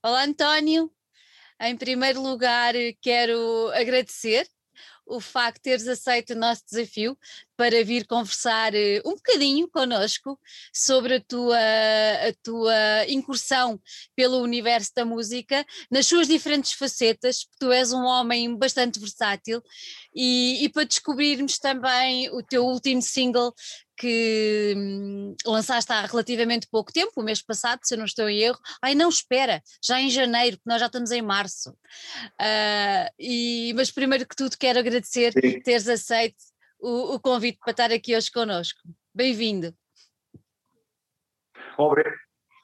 Olá, António. Em primeiro lugar, quero agradecer o facto de teres aceito o nosso desafio para vir conversar eh, um bocadinho connosco sobre a tua, a tua incursão pelo universo da música, nas suas diferentes facetas, porque tu és um homem bastante versátil, e, e para descobrirmos também o teu último single que hum, lançaste há relativamente pouco tempo, o mês passado, se eu não estou em erro. Ai, não, espera, já em janeiro, que nós já estamos em março. Uh, e, mas primeiro que tudo quero agradecer Sim. teres aceito o, o, convite para estar aqui hoje connosco. Bem-vindo.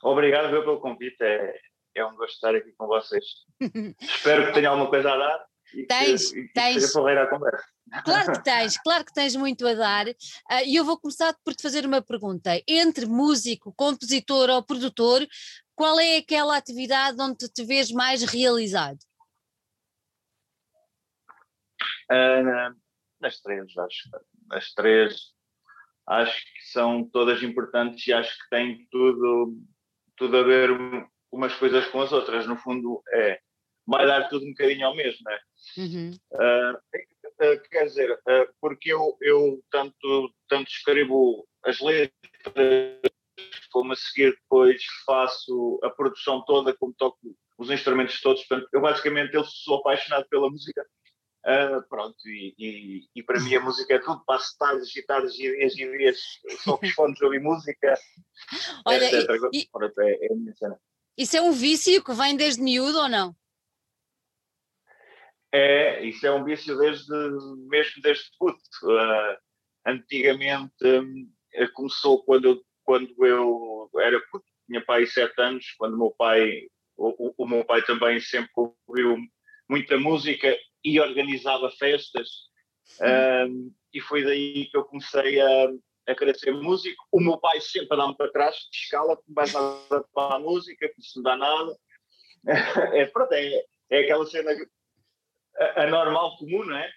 Obrigado pelo convite, é, é um gosto estar aqui com vocês. Espero que tenha alguma coisa a dar tens, tens. conversa. Claro que tens, claro que tens muito a dar. Uh, e eu vou começar por te fazer uma pergunta. Entre músico, compositor ou produtor, qual é aquela atividade onde te vês mais realizado? Uh, nas três, acho. As três acho que são todas importantes e acho que têm tudo, tudo a ver umas coisas com as outras. No fundo, é vai dar tudo um bocadinho ao mesmo, né? Uhum. Uh, uh, quer dizer, uh, porque eu, eu tanto, tanto escrevo as letras, como a seguir depois faço a produção toda, como toco os instrumentos todos. Portanto, eu basicamente eu sou apaixonado pela música. pronto, e, e, e, para mim a música é tudo, passo tardes e tardes e dias e dias só com os fones ouvir música, Olha, etc. E, pronto, é, é a minha cena. Isso é um vício que vem desde miúdo ou não? É, isso é um vício desde, mesmo desde puto. Uh, antigamente um, começou quando eu, quando eu era puto, tinha pai sete anos, quando o meu pai, o, o, o meu pai também sempre ouviu muita música e organizava festas. Um, e foi daí que eu comecei a, a querer ser músico. O meu pai sempre a dar-me para trás, de escala, que vais nada para a música, que isso não dá nada. É, pronto, é, é aquela cena anormal comum, não é?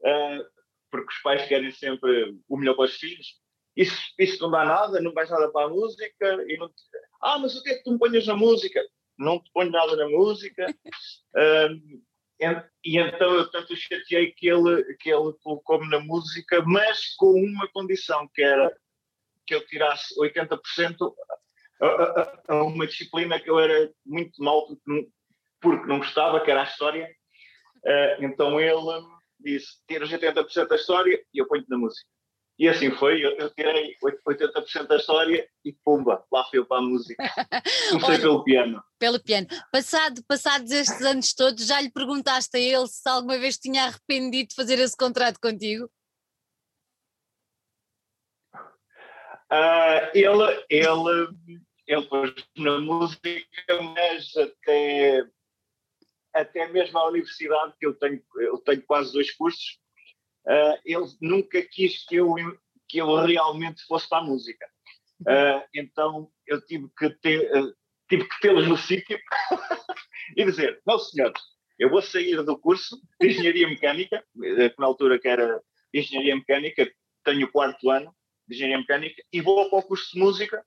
Uh, porque os pais querem sempre o melhor para os filhos. Isso, isso não dá nada, não vais nada para a música. E não... Ah, mas o que é que tu me ponhas na música? Não te ponho nada na música. Uh, e então eu tanto chateei que ele, que ele colocou-me na música, mas com uma condição, que era que eu tirasse 80% a, a, a uma disciplina que eu era muito mal porque não gostava, que era a história. Uh, então ele disse: tiras 80% da história e eu ponho-te na música. E assim foi, eu, eu tirei 80% da história e pumba, lá fui eu para a música. Comecei Olha, pelo piano. Pelo piano. Passado, passados estes anos todos, já lhe perguntaste a ele se alguma vez tinha arrependido de fazer esse contrato contigo? Uh, ele, ele, ele pôs na música, mas até até mesmo à universidade, que eu tenho, eu tenho quase dois cursos, uh, ele nunca quis que eu, que eu realmente fosse para a música. Uh, então eu tive que ter, uh, tive que tê-los no sítio e dizer, não senhores, eu vou sair do curso de Engenharia Mecânica, que na altura que era Engenharia Mecânica, tenho o quarto ano de Engenharia Mecânica, e vou para o curso de Música,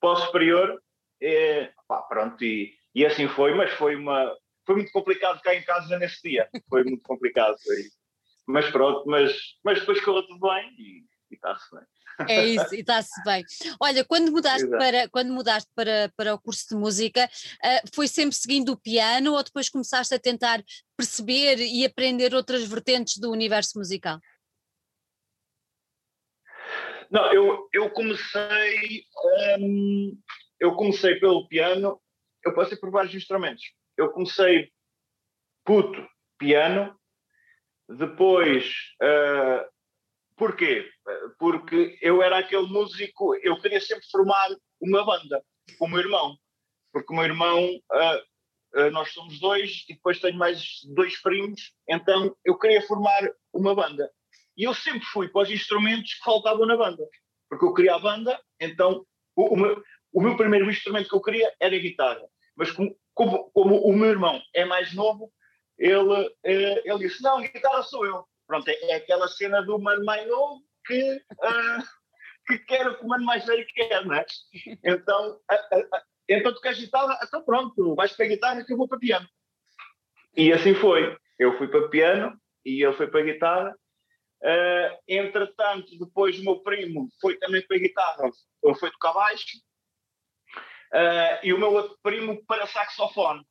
para o superior, e, pá, pronto, e, e assim foi, mas foi uma, foi muito complicado cá em casa nesse dia. Foi muito complicado. Foi. Mas pronto, mas, mas depois correu tudo bem e está-se bem. É isso, e está-se bem. Olha, quando mudaste, para, quando mudaste para, para o curso de música, uh, foi sempre seguindo o piano ou depois começaste a tentar perceber e aprender outras vertentes do universo musical? Não, eu, eu comecei um, eu comecei pelo piano, eu passei por vários instrumentos eu comecei puto, piano, depois, uh, porquê? Porque eu era aquele músico, eu queria sempre formar uma banda com o meu irmão, porque o meu irmão, uh, nós somos dois e depois tenho mais dois primos, então eu queria formar uma banda. E eu sempre fui para os instrumentos que faltavam na banda, porque eu queria a banda, então o, o, meu, o meu primeiro instrumento que eu queria era a guitarra. Mas como, como, como o meu irmão é mais novo, ele, eh, ele disse: Não, guitarra sou eu. Pronto, é, é aquela cena do mano mais novo que, uh, que quer o que o mano mais velho quer, não é? Então, então tu queres guitarra? Então pronto, vais para a guitarra que eu vou para piano. E assim foi. Eu fui para piano e ele foi para guitarra. Uh, entretanto, depois o meu primo foi também para guitarra, foi tocar baixo. Uh, e o meu outro primo para saxofone.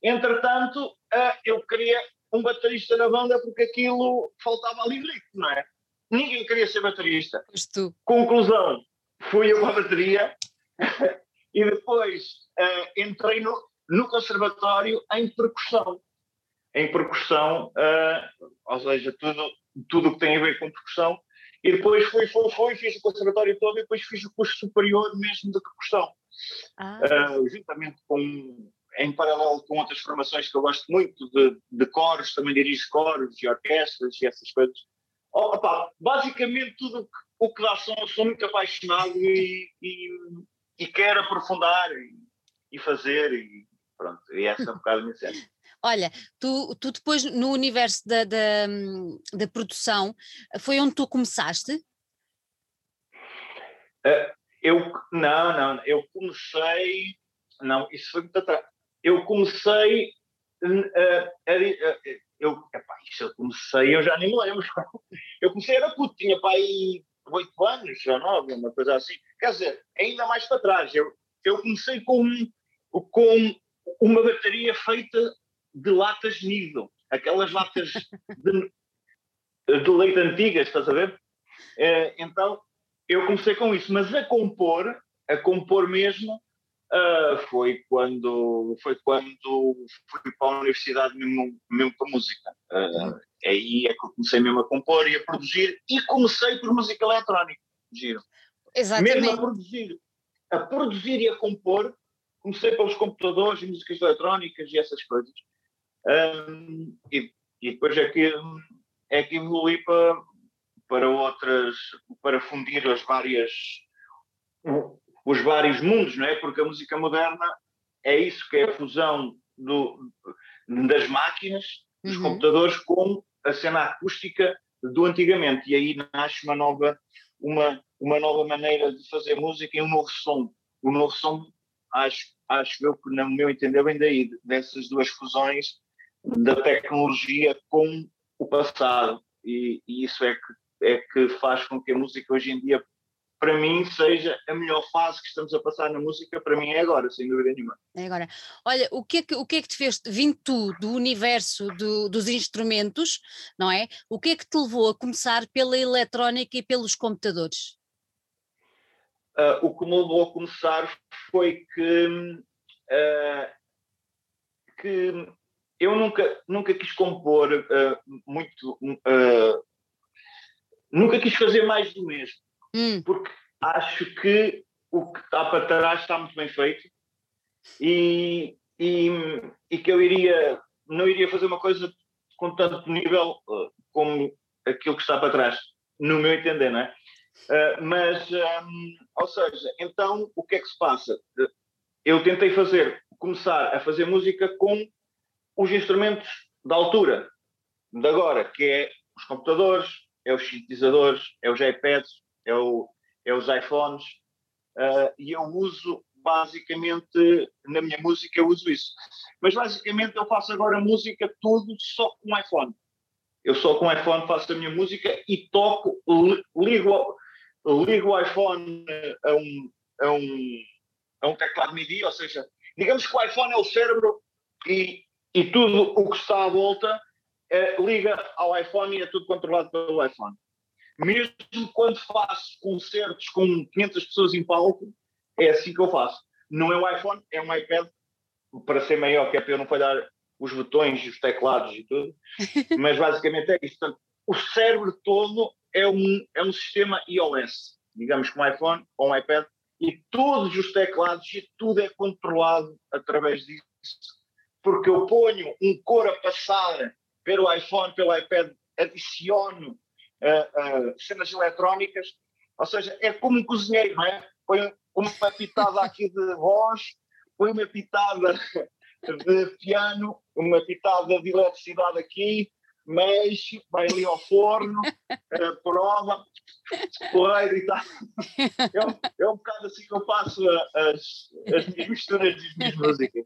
Entretanto, uh, eu queria um baterista na banda porque aquilo faltava ali ritmo, não é? Ninguém queria ser baterista. Conclusão, fui eu a bateria e depois uh, entrei no, no conservatório em percussão. Em percussão, uh, ou seja, tudo tudo que tem a ver com percussão. E depois fui, fui, fui, fiz o conservatório todo e depois fiz o curso superior mesmo de percussão. Ah. Uh, juntamente com, em paralelo com outras formações que eu gosto muito, de, de coros, também dirijo coros e orquestras e essas coisas. Opa, basicamente tudo o que dá som, eu sou muito apaixonado e, e, e quero aprofundar e, e, fazer e pronto, e essa é um bocado a minha cena. Olha, tu, tu depois no universo da, da, da produção, foi onde tu começaste? Uh, eu, não, não, eu comecei, não, isso foi muito atrás. Eu comecei uh, eu, epá, isso eu comecei, eu já nem me lembro. Eu comecei, era puto, tinha pai oito anos, já nove, uma coisa assim. Quer dizer, ainda mais para trás. Eu, eu comecei com, com uma bateria feita de latas nível, aquelas latas de, de leite antigas, estás a ver? É, então eu comecei com isso, mas a compor, a compor mesmo, uh, foi quando foi quando fui para a universidade mesmo, mesmo para música. Uh, aí é que eu comecei mesmo a compor e a produzir e comecei por música eletrónica, giro. Exatamente. Mesmo a produzir, a produzir e a compor, comecei pelos computadores e músicas eletrónicas e essas coisas. Um, e, e, depois é que, é que evolui para, para outras, para fundir as várias, os vários mundos, não é? Porque a música moderna é isso que é a fusão do, das máquinas, dos uhum. computadores, com a cena acústica do antigamente. E aí nasce uma nova, uma, uma nova maneira de fazer música e um novo som. O novo som, acho, acho eu que, no meu entender, vem daí, dessas duas fusões da tecnologia com o passado. E, e, isso é que, é que faz com que a música hoje em dia, para mim, seja a melhor fase que estamos a passar na música, para mim é agora, sem dúvida nenhuma. É agora. Olha, o que é que, o que, é que te fez, vindo tu do universo do, dos instrumentos, não é? O que é que te levou a começar pela eletrónica e pelos computadores? Uh, o que me levou a começar foi que, uh, que eu nunca, nunca quis compor uh, muito. Nunca quis fazer mais do mesmo. Hum. Porque acho que o que está para trás está muito bem feito e, e, e que eu iria, não iria fazer uma coisa com tanto nível uh, como aquilo que está para trás, no meu entender, não é? Uh, mas, um, ou seja, então o que é que se passa? Eu tentei fazer, começar a fazer música com os instrumentos da altura, de agora, que é os computadores, é os sintetizadores, é os iPads, é, o, é os iPhones, uh, e eu uso basicamente, na minha música eu uso isso. Mas basicamente eu faço agora música tudo só com iPhone. Eu só com iPhone faço a minha música e toco, ligo, ligo o iPhone a um, a, um, a um teclado MIDI, ou seja, digamos que o iPhone é o cérebro e e tudo o que está à volta é, liga ao iPhone e é tudo controlado pelo iPhone. Mesmo quando faço concertos com 500 pessoas em palco, é assim que eu faço. Não é um iPhone, é um iPad, para ser maior, que é para eu não falhar os botões e os teclados e tudo. Mas basicamente é isso. Portanto, o cérebro todo é um, é um sistema iOS, digamos que um iPhone ou um iPad, e todos os teclados e tudo é controlado através disso porque eu ponho um cor a passar pelo iPhone, pelo iPad, adiciono uh, uh, cenas eletrónicas, ou seja, é como um cozinheiro, não é? Põe uma pitada aqui de voz, põe uma pitada de piano, uma pitada de eletricidade aqui, mas vai ali ao forno, uh, prova, correio e tal. É um, é um bocado assim que eu faço as, as minhas misturas das minhas músicas.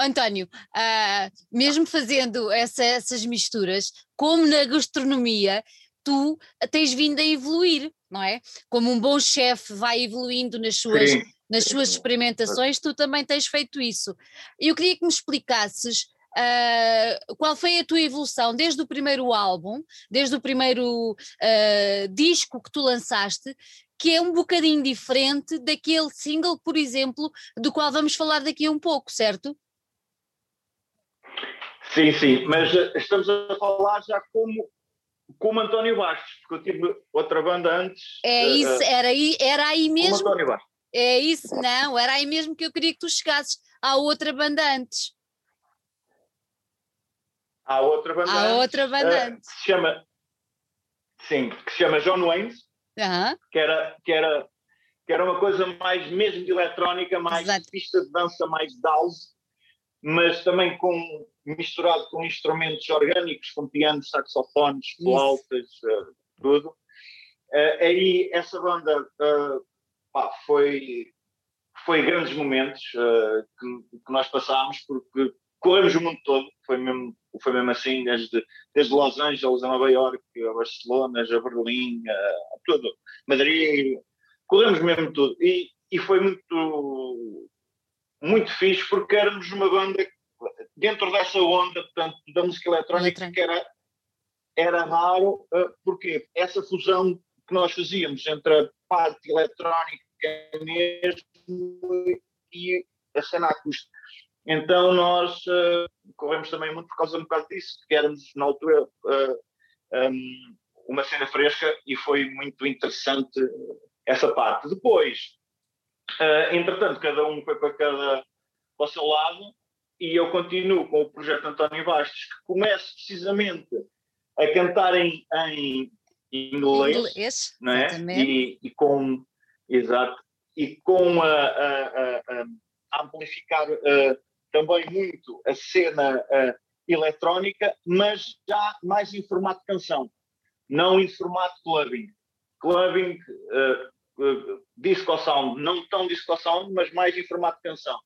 António, uh, mesmo fazendo essa, essas misturas, como na gastronomia, tu tens vindo a evoluir, não é? Como um bom chefe vai evoluindo nas suas, nas suas experimentações, tu também tens feito isso. Eu queria que me explicasses Uh, qual foi a tua evolução desde o primeiro álbum, desde o primeiro uh, disco que tu lançaste, que é um bocadinho diferente daquele single, por exemplo, do qual vamos falar daqui a um pouco, certo? Sim, sim, mas eh, estamos a falar já como, como António Bastos, porque eu tive outra banda antes. É isso, era aí, era aí mesmo. Como António Bastos. É isso, não, era aí mesmo que eu queria que tu chegasses à outra banda antes. Há outra banda, Há outra banda uh, que se chama sim, que se chama John Wayne, uh-huh. que, era, que, era, que era uma coisa mais mesmo de eletrónica, mais Exato. pista de dança, mais house, mas também com misturado com instrumentos orgânicos, com pianos, saxofones, flautas, uh, tudo. Uh, aí essa banda pá, foi foi grandes momentos que, que nós passámos porque corremos o mundo todo, foi mesmo, foi mesmo assim, desde, desde Los Angeles a Nova York, a Barcelona, a Berlim, a, tudo, Madrid, corremos mesmo tudo. E, e foi muito, muito fixe porque éramos uma banda dentro dessa onda, portanto, da música eletrónica que era, era raro, uh, porque essa fusão que nós fazíamos entre a parte eletrónica mesmo e a cena acústica. Então nós uh, corremos também muito por causa um bocado disso, que éramos na altura uh, eh, um, uma cena fresca e foi muito interessante essa parte. Depois, uh, entretanto, cada um foi para cada para o seu lado e eu continuo com o projeto António Bastos, que começa precisamente a cantar em, em inglês, inglês é? E, e, com exato e com a, a, a, a amplificar uh, também muito a cena uh, eletrónica, mas já mais em formato canção, não em formato clubbing. Clubbing, uh, uh, disco sound, não tão disco sound, mas mais em formato canção.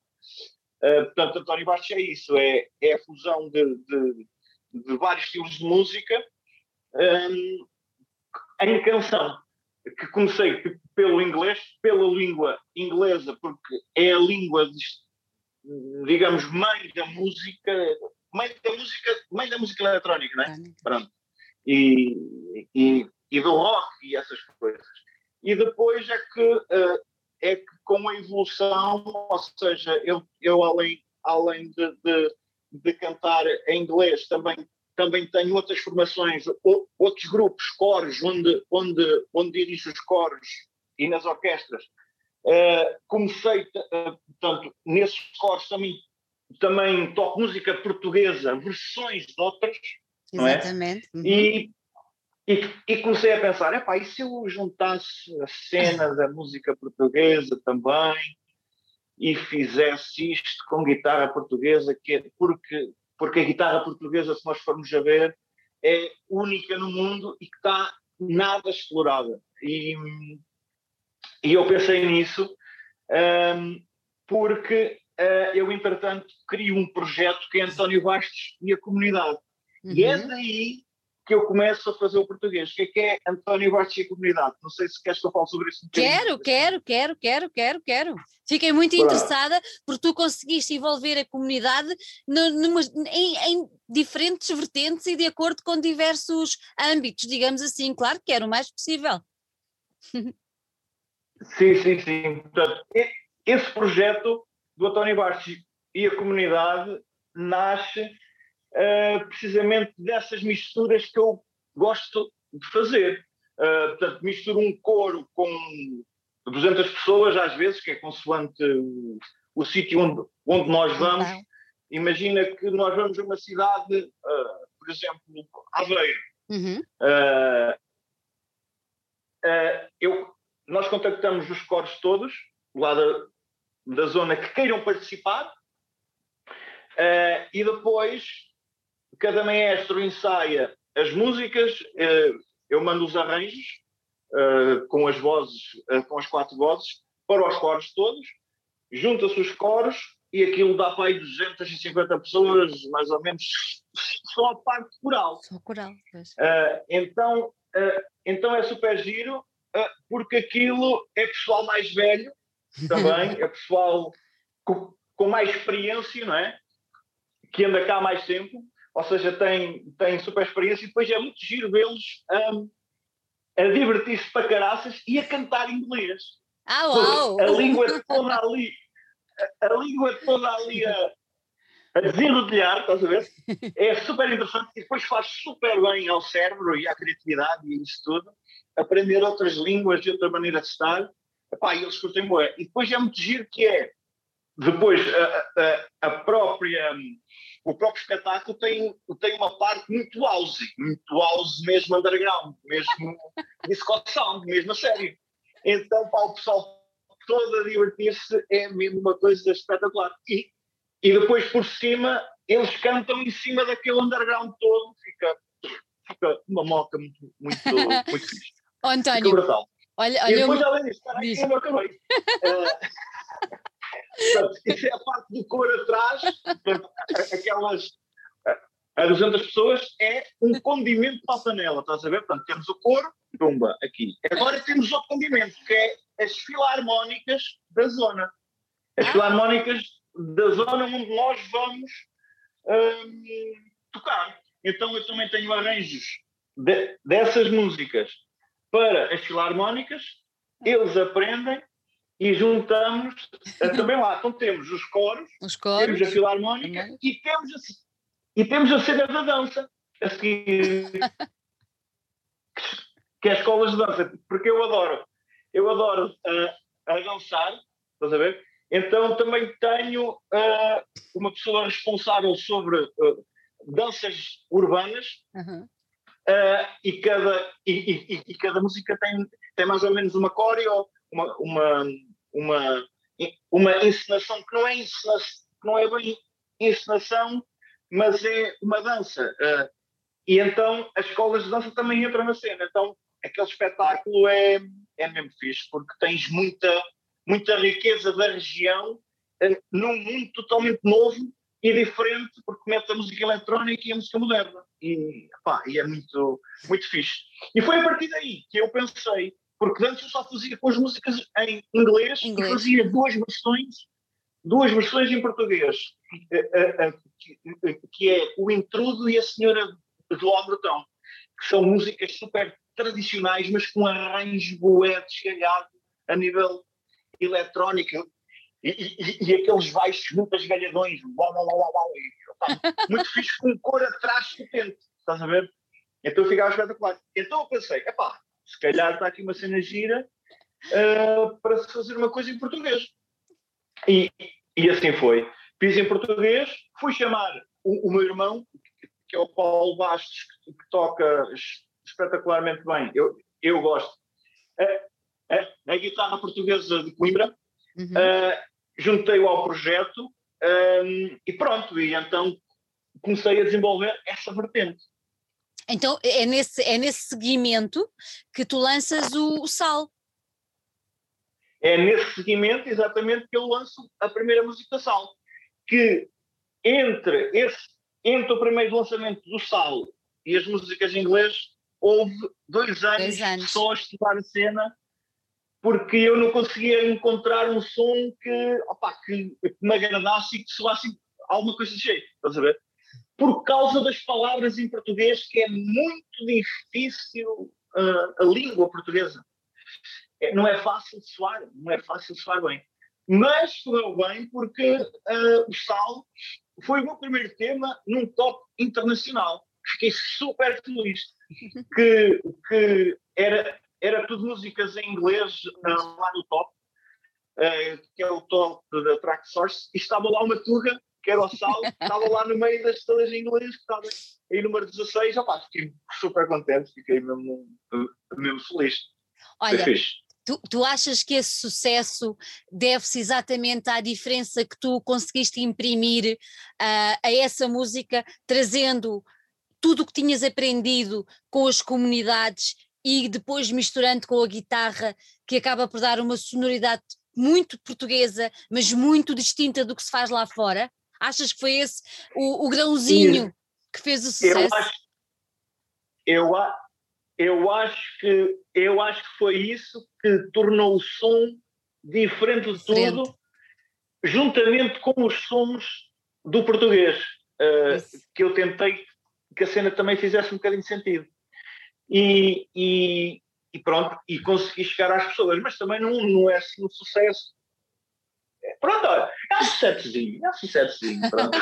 Uh, portanto, António Bastos é isso, é, é a fusão de, de, de vários estilos de música um, em canção, que comecei pelo inglês, pela língua inglesa, porque é a língua de, digamos, mãe da música, mãe da música, mãe da música eletrónica, não é? Pronto. E, e, e, do rock e essas coisas. E depois é que, uh, é que com a evolução, ou seja, eu, eu além, além de, de, de cantar em inglês, também também tenho outras formações, outros grupos, coros, onde, onde, onde dirijo os coros e nas orquestras, Uh, comecei, uh, portanto, nesses coros também, também toco música portuguesa, versões de outras, Exatamente. não é? Uhum. E, e, e, comecei a pensar, epá, e se eu juntasse a cena da música portuguesa também e fizesse isto com guitarra portuguesa, que é, porque, porque a guitarra portuguesa, se nós formos a ver, é única no mundo e que está nada explorada. E, e eu pensei nisso um, porque uh, eu, entretanto, crio um projeto que é António Bastos e a comunidade. Uhum. E é uhum. daí que eu começo a fazer o português. O que é que é António Bastos e a comunidade? Não sei se queres que eu fale sobre isso. Um quero, quero, quero, quero, quero, quero. Fiquei muito interessada porque tu conseguiste envolver a comunidade numa, em, em, diferentes vertentes e de acordo com diversos âmbitos, digamos assim. Claro que era o mais possível. Sim, sim, sim. Portanto, esse projeto do António Bastos e a comunidade nasce uh, precisamente dessas misturas que eu gosto de fazer. Uh, portanto, misturo um coro com 200 pessoas, às vezes, que é consoante o, o sítio onde, onde nós vamos. Imagina que nós vamos a uma cidade, uh, por exemplo, Aveiro. Uhum. eu nós contactamos os coros todos, lá da, da zona, que queiram participar, uh, e depois cada maestro ensaia as músicas, uh, eu mando os arranjos uh, com as vozes, com as quatro vozes, para os coros todos, junta-se os coros e aquilo dá para aí 250 pessoas, mais ou menos, só a parte coral. Só coral, então, então é super giro, porque aquilo é pessoal mais velho também, é pessoal com, com, mais experiência, não é? Que anda cá mais tempo, ou seja, tem, tem super experiência e depois é muito giro vê-los um, a divertir-se para caraças e a cantar inglês. Ah, uau! A língua toda ali a, língua toda ali a, a desenrodelhar, estás a ver? É super interessante e depois faz super bem ao cérebro e à criatividade e isso tudo. Aprender outras línguas e outra maneira de estar. Epá, eles curtem boa. E depois é muito giro que é, depois a, a, a própria o próprio espetáculo tem, tem uma parte muito house, muito house mesmo underground, mesmo disco sound, mesmo a sério. Então, para o pessoal todo a divertir-se, é mesmo uma coisa espetacular. E, e depois por cima, eles cantam em cima daquele underground todo, fica, fica uma moca muito, muito, muito fixe. Oh, António. Olha, olha, e depois, eu... além disso, espera aí, eu não acabei. portanto, isso é a parte do cor atrás, aquelas a 200 pessoas é um condimento para a panela, estás a ver? Portanto, temos o couro, tumba, aqui. Agora temos outro condimento, que é as filarmónicas da zona. As filarmónicas da zona onde nós vamos hum, tocar. Então eu também tenho arranjos de, dessas músicas para as filarmónicas, eles aprendem e juntamos também lá. Então temos os coros, os coros temos a filarmónica e temos a, e temos a cena da dança a seguir. que é as escolas de dança, porque eu adoro eu adoro uh, a dançar, estás a ver? Então também tenho uh, uma pessoa responsável sobre uh, danças urbanas uhum. e, cada, e, e, e, cada música tem, tem mais ou menos uma coreo, uma, uma, uma, uma encenação que não é encenação, não é bem encenação, mas é uma dança. e então as escolas de dança também entram na cena. Então aquele espetáculo é, é mesmo fixe, porque tens muita, muita riqueza da região uh, num mundo totalmente novo e diferente, porque mete a música eletrónica e a música moderna. E, pá, e é muito, muito fixe. E foi a partir daí que eu pensei, porque antes eu só fazia com as músicas em inglês, inglês. e fazia duas versões, duas versões em português, uh, uh, que, que, é O Intrudo e a Senhora do Albertão, que são músicas super tradicionais, mas com arranjo bué desgalhado a nível eletrónico. E, e, e, aqueles baixos muito uau, muito fixe, com cor atrás potente, estás a ver? Então ficava espetacular. Então eu pensei, epá, se calhar está aqui uma cena gira uh, para se fazer uma coisa em português. E, e assim foi. Fiz em português, fui chamar o, o meu irmão, que é o Paulo Bastos, que, que toca espetacularmente bem. Eu, eu gosto. A guitarra portuguesa de Coimbra, uhum. uh, juntei-o ao projeto um, e pronto, e então comecei a desenvolver essa vertente. Então é nesse, é nesse seguimento que tu lanças o, o Sal. É nesse seguimento, exatamente, que eu lanço a primeira música Sal. Que entre, esse, entre o primeiro lançamento do Sal e as músicas em inglês houve dois anos, dois anos. só a estudar a cena porque eu não conseguia encontrar um som que, opa, que, me agradasse e que soasse alguma coisa de jeito, estás a ver? Por causa das palavras em português, que é muito difícil uh, a língua portuguesa. É, não é fácil de soar, não é fácil de soar bem. Mas correu bem porque uh, o Sal foi o meu primeiro tema num top internacional. Fiquei super feliz que, que era, era tudo músicas em inglês uh, lá no top, que é o top da Track Source, e estava lá uma turra, que era o Sal, estava lá no meio das inglês, que estava em número 16, opa, fiquei super contente, fiquei mesmo, mesmo feliz. Olha, Tu, tu achas que esse sucesso deve-se exatamente à diferença que tu conseguiste imprimir uh, a essa música, trazendo tudo o que tinhas aprendido com as comunidades e depois misturando com a guitarra, que acaba por dar uma sonoridade muito portuguesa, mas muito distinta do que se faz lá fora? Achas que foi esse o, o grãozinho que fez o sucesso? Eu acho, eu, eu acho que eu acho que foi isso que tornou o som diferente de diferente. tudo, juntamente com os sons do português, uh, que eu tentei que a cena também fizesse um bocadinho de sentido. E, e, e pronto, e consegui chegar às pessoas, mas também não, não é assim um sucesso Pronto, olha, é um sucessozinho, é um sucessozinho, pronto.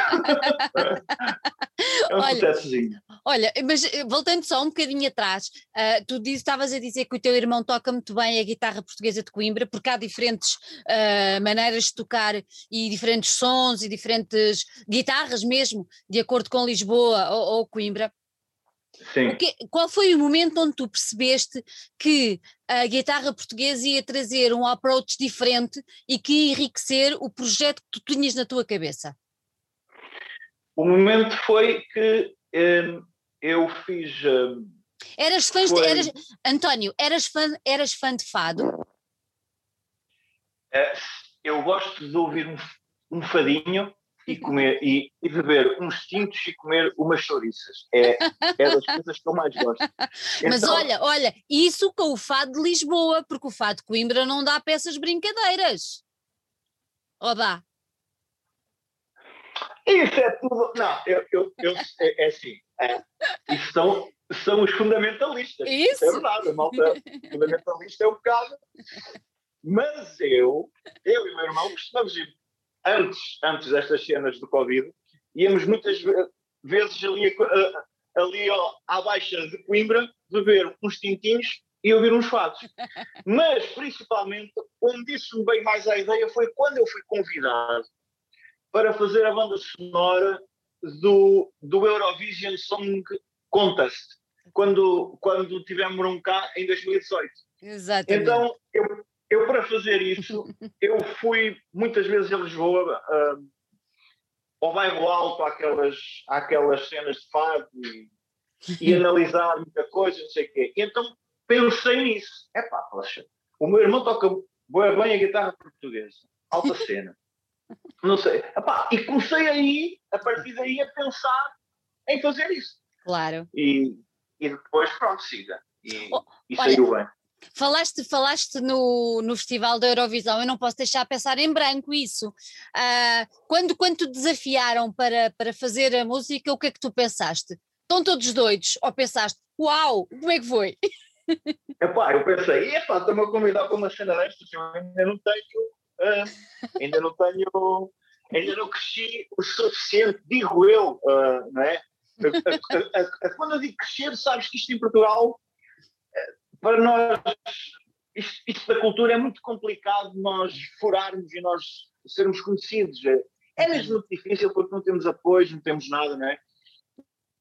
é um olha, sucessozinho. Olha, mas eh, voltando só um bocadinho atrás, uh, tu estavas a dizer que o teu irmão toca muito bem a guitarra portuguesa de Coimbra, porque há diferentes uh, maneiras de tocar e diferentes sons e diferentes guitarras mesmo, de acordo com Lisboa ou, ou Coimbra. Sim. Qual foi o momento onde tu percebeste que a guitarra portuguesa ia trazer um approach diferente e que ia enriquecer o projeto que tu tinhas na tua cabeça? O momento foi que um, eu fiz. Um, eras fã foi... de, eras, António, eras fã, eras fã de fado? Uh, eu gosto de ouvir um, um fadinho e comer e, e, beber uns tintos e comer umas chouriças. É, é das coisas que eu mais gosto. Mas então, olha, olha, isso com o fado de Lisboa, porque o fado de Coimbra não dá peças brincadeiras. Ou dá? Isso é tudo. Não, eu, eu, eu é, é assim. É, isso são, são os fundamentalistas. Isso. É verdade, a malta fundamentalista é um bocado. Mas eu, eu e o meu irmão costumamos ir antes, antes destas cenas do Covid, íamos muitas vezes ali, ali à baixa de Coimbra beber uns tintinhos e ouvir uns fados. Mas, principalmente, onde disse-me bem mais a ideia foi quando eu fui convidado para fazer a banda sonora do, do Eurovision Song Contest, quando, quando tivemos cá em 2018. Exatamente. Então, eu, eu, para fazer isso, eu fui muitas vezes a Lisboa, uh, ao bairro alto, àquelas, àquelas cenas de fado e, e analisar muita coisa, não sei o quê. E então pensei nisso. É pá, o meu irmão toca bem a guitarra portuguesa, alta cena. Não sei. Epá, e comecei aí, a partir daí, a pensar em fazer isso. Claro. E, e depois, pronto, siga. E, oh, e saiu bem. Falaste, falaste no, no Festival da Eurovisão, eu não posso deixar de pensar em branco isso. Uh, quando, quando te desafiaram para, para fazer a música, o que é que tu pensaste? Estão todos doidos? Ou pensaste, uau, como é que foi? Epá, eu pensei, epá, estou-me a convidar para uma cena destas, eu ainda não tenho, uh, ainda não tenho, ainda não cresci o suficiente, digo eu, uh, não é? quando eu digo crescer, sabes que isto em Portugal para nós, isto, isto, da cultura é muito complicado nós furarmos e nós sermos conhecidos. É, é mesmo muito difícil porque não temos apoio, não temos nada, não é?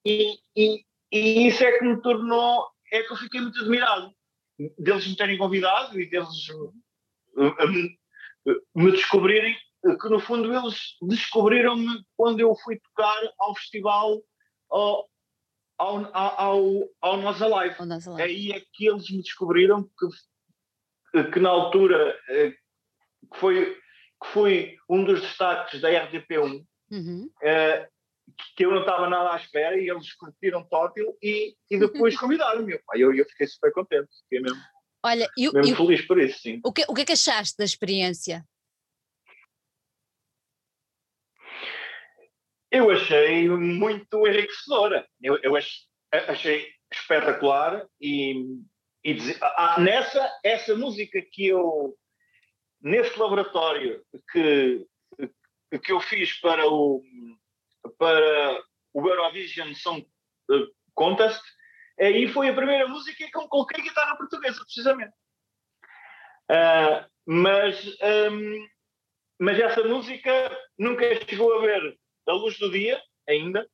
E, e, e isso é que me tornou, é que eu fiquei muito admirado deles me terem convidado e deles me, me descobrirem, que no fundo eles descobriram-me quando eu fui tocar ao festival ao, ao, ao, ao Nós Alive. Alive. Aí é que eles me descobriram que, que na altura eh, que foi, que foi um dos destaques da RDP1, uhum. uh, que eu não estava nada à espera e eles curtiram tótil e, e depois convidaram-me. Eu, eu fiquei super contente, fiquei mesmo, Olha, eu, mesmo eu, feliz por isso, sim. O que, o que é que achaste da experiência? Eu achei muito enriquecedora. Eu, eu achei espetacular e, e ah, nessa essa música que eu nesse laboratório que que eu fiz para o para o Eurovision Song Contest aí foi a primeira música que eu coloquei guitarra portuguesa precisamente uh, mas um, mas essa música nunca chegou a ver a luz do dia, ainda,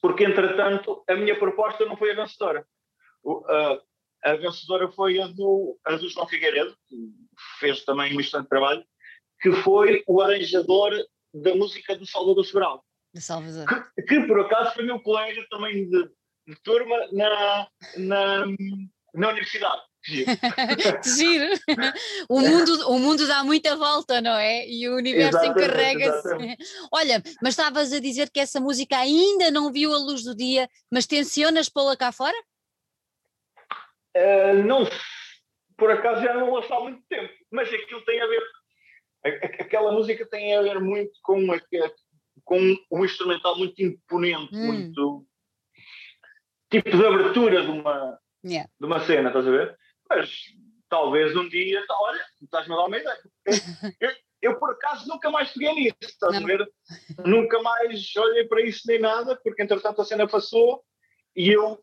porque entretanto a minha proposta não foi a vencedora. Uh, a vencedora foi a do, a do João Figueiredo, que fez também um excelente trabalho, que foi o arranjador da música do Salvador Sobral. De Salvador. Que, que, por acaso foi meu colega também de, de turma na, na, na universidade. Giro. O mundo, o mundo dá muita volta, não é? E o universo encarrega-se. Olha, mas estavas a dizer que essa música ainda não viu a luz do dia, mas tensionas pô-la cá fora? Uh, não, por acaso já não lançou há muito tempo, mas aquilo tem a ver, aquela música tem a ver muito com, uma, com um instrumental muito imponente, hum. muito tipo de abertura de uma, yeah. de uma cena, estás a ver? Mas talvez um dia, olha, estás-me a dar uma ideia. Eu, eu, por acaso nunca mais peguei nisso, estás a ver? nunca mais olhei para isso nem nada, porque entretanto a cena passou e eu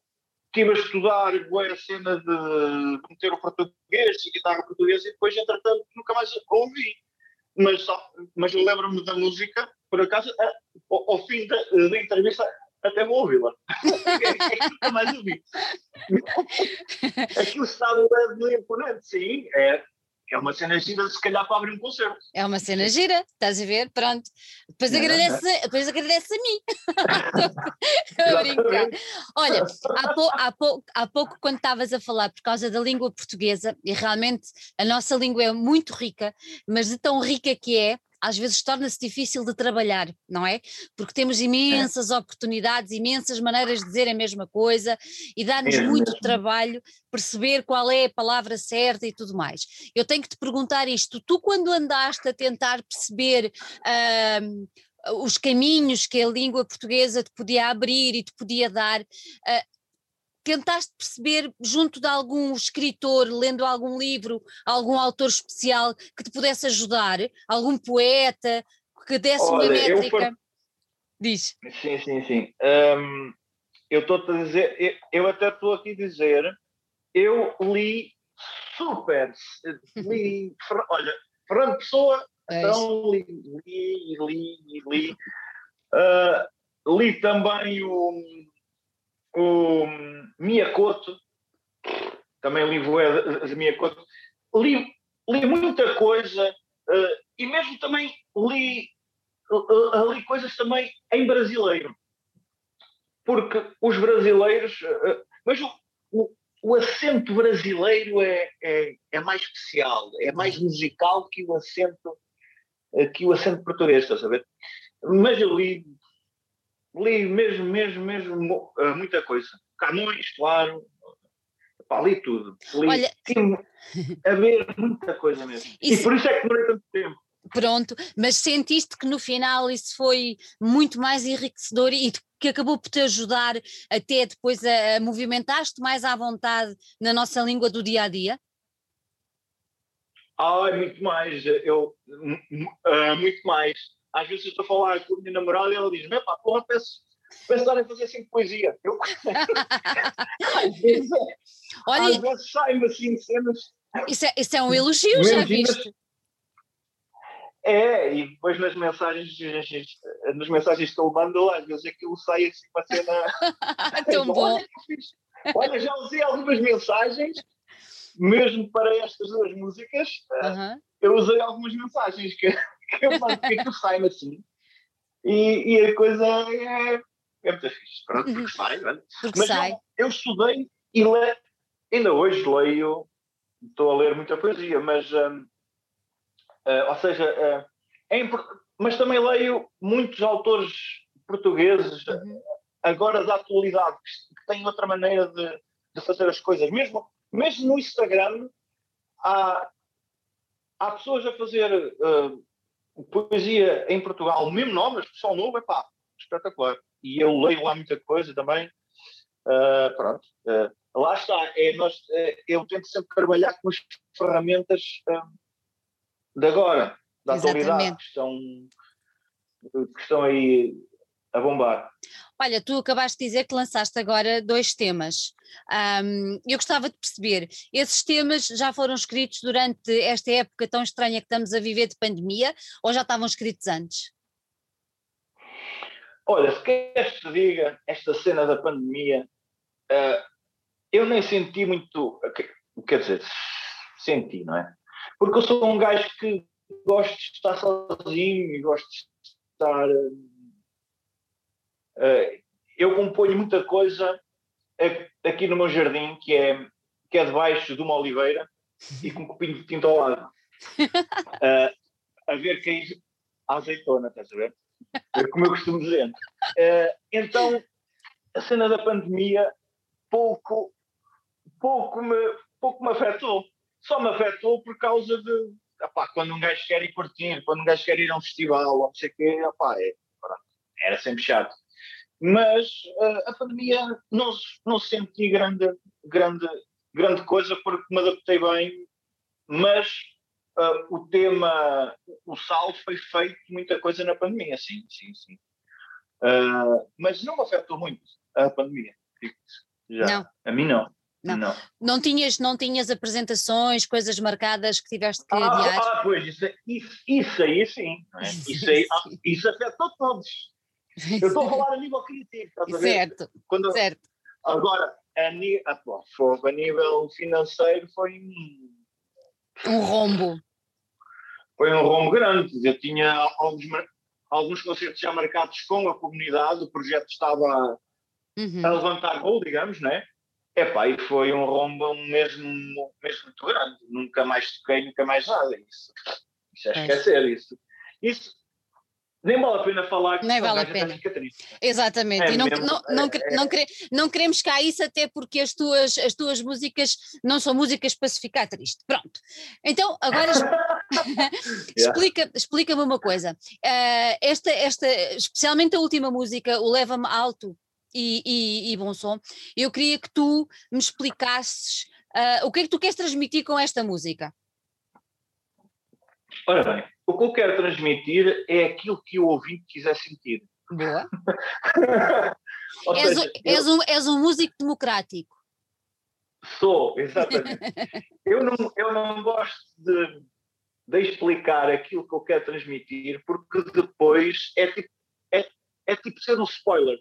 estive a estudar a cena de meter o português e guitarra portuguesa e depois, entretanto, nunca mais ouvi. Mas, mas eu lembro-me da música, por acaso, ao, ao fim da, da entrevista, até vou ouvi-la. nunca mais ouvi. Aquilo está de imponente, sim. É, é uma cena gira, se calhar, para abrir um concerto. É uma cena gira, estás a ver? Pronto. Depois, agradece, depois agradece a mim. a brincar. Olha, há, pou, há, pou, há pouco, quando estavas a falar por causa da língua portuguesa, e realmente a nossa língua é muito rica, mas de tão rica que é, às vezes torna-se difícil de trabalhar, não é? Porque temos imensas é. oportunidades, imensas maneiras de dizer a mesma coisa e dá-nos é muito trabalho perceber qual é a palavra certa e tudo mais. Eu tenho que te perguntar isto: tu, quando andaste a tentar perceber. Uh, os caminhos que a língua portuguesa te podia abrir e te podia dar, uh, tentaste perceber junto de algum escritor, lendo algum livro, algum autor especial que te pudesse ajudar, algum poeta que desse Olha, uma métrica? Eu, Diz. Sim, sim, sim. Um, eu estou-te a dizer, eu, eu até estou aqui a dizer, eu li super, li, olha, Fernando Pessoa, é então li, li, li, li. Uh, li também o o Miyakoto, também li Voé de Miyakoto, li, li muita coisa uh, e mesmo também li, uh, li coisas também em brasileiro. Porque os brasileiros, uh, mas o, o, o, acento brasileiro é, é, é, mais especial, é mais musical que o acento, que o acento português, estás a ver? Mas eu li li mesmo, mesmo, mesmo uh, muita coisa. Camões, claro, Pá, li tudo. Li, Olha... a ver muita coisa mesmo. Isso... E por isso é que demorei tanto tempo. Pronto, mas sentiste que no final isso foi muito mais enriquecedor e que acabou por te ajudar até depois a, a movimentar-te mais à vontade na nossa língua do dia a dia? Ah, muito mais. Eu, uh, muito mais às vezes eu estou a falar com a minha namorada e ela diz: Meu pá, porra, peço, peço a fazer assim poesia. Eu, às vezes, Olha, às vezes saem-me assim cenas. Isso é, isso é um elogio, já viste? É, e depois nas mensagens, nas mensagens que eu mando, às vezes aquilo sai assim uma cena. Tão bom. Olha, olha, já usei algumas mensagens, mesmo para estas duas músicas, uh -huh. eu usei algumas mensagens que que eu faço que aquilo sai assim. E, e a coisa é, é muito fixe. Pronto, porque uhum. sai, porque Mas sai. Eu, eu estudei e le, ainda hoje leio, estou a ler muita poesia, mas, um, uh, ou seja, uh, é mas também leio muitos autores portugueses, uhum. agora da atualidade, que, que têm outra maneira de, de fazer as coisas. Mesmo, mesmo no Instagram, há, há pessoas a fazer uh, poesia em Portugal, mesmo nome, pessoal novo, é pá, espetacular. E eu leio lá muita coisa também. Uh, pronto. Uh, lá está. É, nós, uh, eu tento sempre trabalhar com as ferramentas de agora, da Exatamente. atualidade, que estão, que estão aí a bombar. Olha, tu acabaste de dizer que lançaste agora dois temas. Um, eu gostava de perceber, esses temas já foram escritos durante esta época tão estranha que estamos a viver de pandemia ou já estavam escritos antes? Olha, se queres que te diga, esta cena da pandemia, uh, eu nem senti muito, quer dizer, senti, não é? Porque eu sou um gajo que gosto de estar sozinho e gosto de estar. Uh, eu componho muita coisa aqui no meu jardim, que é, que é debaixo de uma oliveira e com um copinho de tinta ao lado. Uh, a ver quem. A azeitona, estás a ver? É como eu costumo dizer. Uh, então, a cena da pandemia pouco, pouco, me, pouco me afetou. Só me afetou por causa de. Opá, quando um gajo quer ir curtir, quando um gajo quer ir a um festival, ou não sei o quê, opá, é, era sempre chato. Mas uh, a pandemia não, não senti grande, grande, grande coisa porque me adaptei bem, mas uh, o tema, o salto foi feito muita coisa na pandemia, sim, sim, sim. Uh, mas não me afetou muito a pandemia. Já. Não. A mim não. Não. não. Não. tinhas, não tinhas apresentações, coisas marcadas que tiveste que ah, adiar? Ah, pois, isso, isso, isso aí sim. É? Isso, aí, ah, isso afetou todos. Eu estou a falar a nível criativo, estás a ver? Certo, Quando, certo. Agora, a, a, a nível financeiro foi um rombo. Foi um rombo grande. Eu tinha alguns, alguns concertos já marcados com a comunidade, o projeto estava uhum. a levantar voo, digamos, né? Epá, e foi um rombo mesmo, mesmo muito grande. Nunca mais toquei, nunca mais nada. Isso, isso é esquecer isso. Isso, nem vale a pena falar que Nem vale a pena. Exatamente, é e não, mesmo, não, não, é, não, quere, não queremos cá isso até porque as tuas, as tuas músicas não são músicas para se ficar triste. Pronto. Então, agora explica, explica-me uma coisa. Uh, esta, esta, especialmente a última música, o Leva-me Alto e, e, e, Bom Som, eu queria que tu me explicasses uh, o que é que tu queres transmitir com esta música. Ora bem, o que eu quero transmitir é aquilo que o ouvinte quiser sentir. Boa. és, seja, és, eu... um, és um músico democrático. Sou, exatamente. eu, não, eu não gosto de, de explicar aquilo que eu quero transmitir, porque depois é tipo, é, é tipo ser um spoiler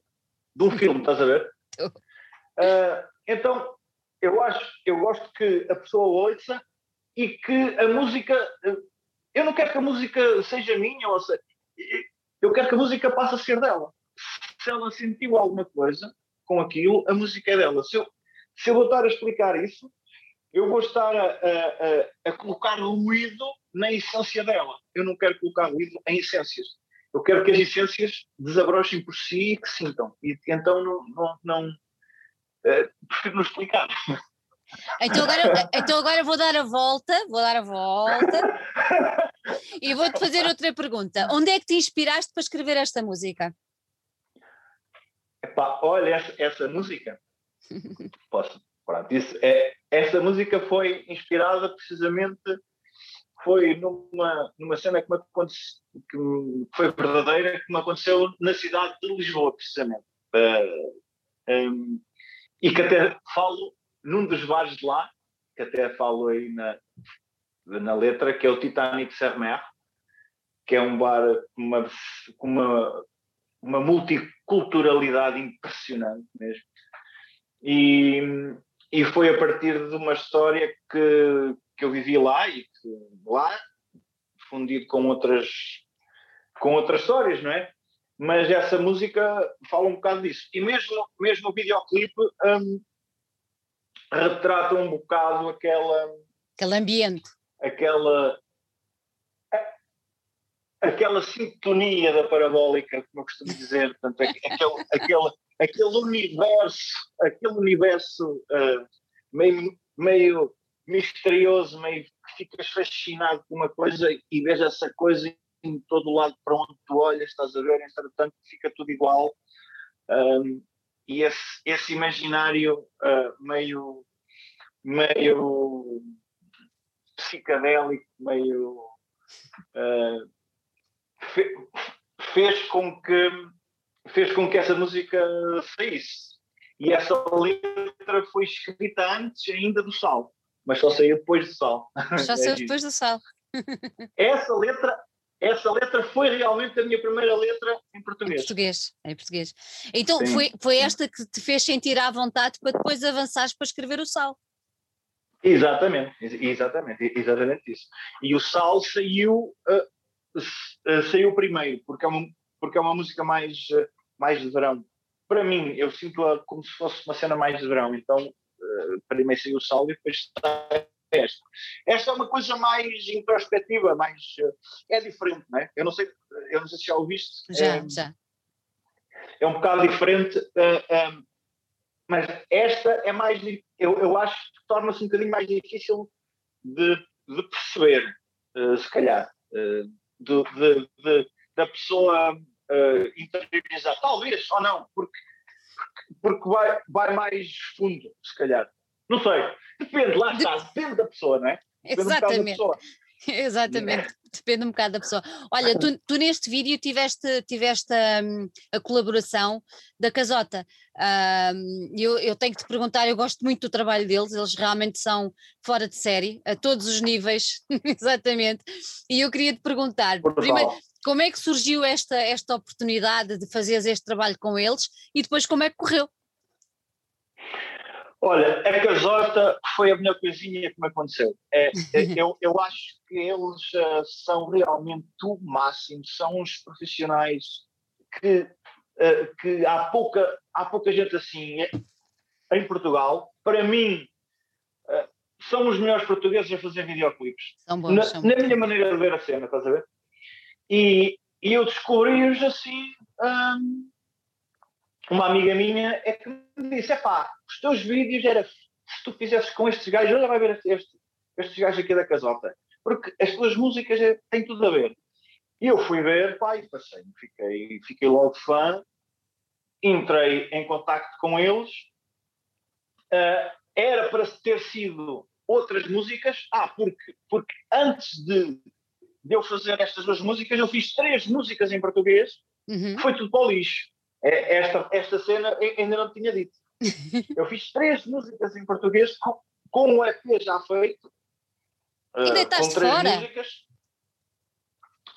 de um filme, estás a ver? Uh, então, eu acho, eu gosto que a pessoa ouça e que a música eu não quero que a música seja minha, ou seja, eu quero que a música passe a ser dela. Se ela sentiu alguma coisa com aquilo, a música é dela. Se eu, se eu vou estar a explicar isso, eu vou estar a, a, a, colocar ruído na essência dela. Eu não quero colocar ruído em essências. Eu quero que as essências desabrochem por si e que sintam. E então não, não, não uh, prefiro não explicar. Então agora, então agora vou dar a volta, vou dar a volta e vou-te fazer outra pergunta. Onde é que te inspiraste para escrever esta música? Epá, olha, essa, essa música. Posso, pronto, isso é, essa música foi inspirada precisamente foi numa, numa cena que, me aconteceu, que foi verdadeira, que me aconteceu na cidade de Lisboa, precisamente. Uh, um, e que até falo num dos bares de lá, que até falo aí na, na letra, que é o Titanic Sermer, que é um bar com uma, com uma, uma multiculturalidade impressionante mesmo. E, e foi a partir de uma história que, que eu vivi lá e que lá, fundido com outras, com outras histórias, não é? Mas essa música fala um bocado disso. E mesmo, mesmo o videoclipe um, retrata um bocado aquela. Aquele ambiente. Aquela. Aquela sintonia da parabólica, como eu costumo dizer, portanto, aquele, aquele, aquele universo, aquele universo uh, meio, meio misterioso, meio que ficas fascinado com uma coisa e vês essa coisa em todo o lado para onde tu olhas, estás a ver, entretanto fica tudo igual. Um, e esse, esse imaginário uh, meio, meio psicadélico, meio. Uh, fe, fez com que fez com que essa música saísse. E essa letra foi escrita antes ainda do sal, mas só saiu depois do sal. Só saiu é depois do sal. essa letra essa letra foi realmente a minha primeira letra em português. Em português, em português. Então foi, foi esta que te fez sentir à vontade para depois avançares para escrever o Sal. Exatamente, exatamente, exatamente isso. E o Sal saiu, uh, uh, saiu primeiro, porque é uma, porque é uma música mais, uh, mais de verão. Para mim, eu sinto-a como se fosse uma cena mais de verão, então primeiro saiu o Sal e depois esta. Esta é uma coisa mais introspectiva, mais é diferente, não é? Eu não sei, eu não sei se já ouviste. Já, é, já. É um bocado diferente, uh, um, mas esta é mais, eu, eu acho que torna-se um bocadinho mais difícil de, de perceber, uh, se calhar, uh, de, de, de, da pessoa uh, interiorizar, talvez, ou não, porque, porque vai, vai mais fundo, se calhar. Não sei. Depende, lá está, depende da pessoa, não é? Depende Exatamente. Um Exatamente, depende um bocado da pessoa. Olha, tu, tu neste vídeo tiveste, tiveste um, a colaboração da Casota. Um, eu, eu tenho que te perguntar, eu gosto muito do trabalho deles, eles realmente são fora de série, a todos os níveis, exatamente. E eu queria te perguntar, primeiro, como é que surgiu esta, esta oportunidade de fazeres este trabalho com eles e depois como é que correu? Olha, a casota foi a melhor coisinha que me aconteceu. É, é, eu, eu acho que eles uh, são realmente o máximo, são uns profissionais que, uh, que há, pouca, há pouca gente assim em Portugal. Para mim, uh, são os melhores portugueses a fazer videoclipes. São bons, na, são na minha maneira de ver a cena, estás a ver? E, e eu descobri-os assim. Um, uma amiga minha é que me disse: é pá, os teus vídeos era se tu fizesses com estes gajos, olha, vai ver este, estes gajos aqui da casota, porque as tuas músicas é, têm tudo a ver. E eu fui ver, pá, e passei, fiquei, fiquei logo fã, entrei em contacto com eles. Uh, era para ter sido outras músicas, ah, porque, porque antes de, de eu fazer estas duas músicas, eu fiz três músicas em português, uhum. foi tudo para o lixo. É, esta, esta cena ainda não tinha dito. Eu fiz três músicas em português com, com um EP já feito. Ainda uh, estás com três fora? músicas.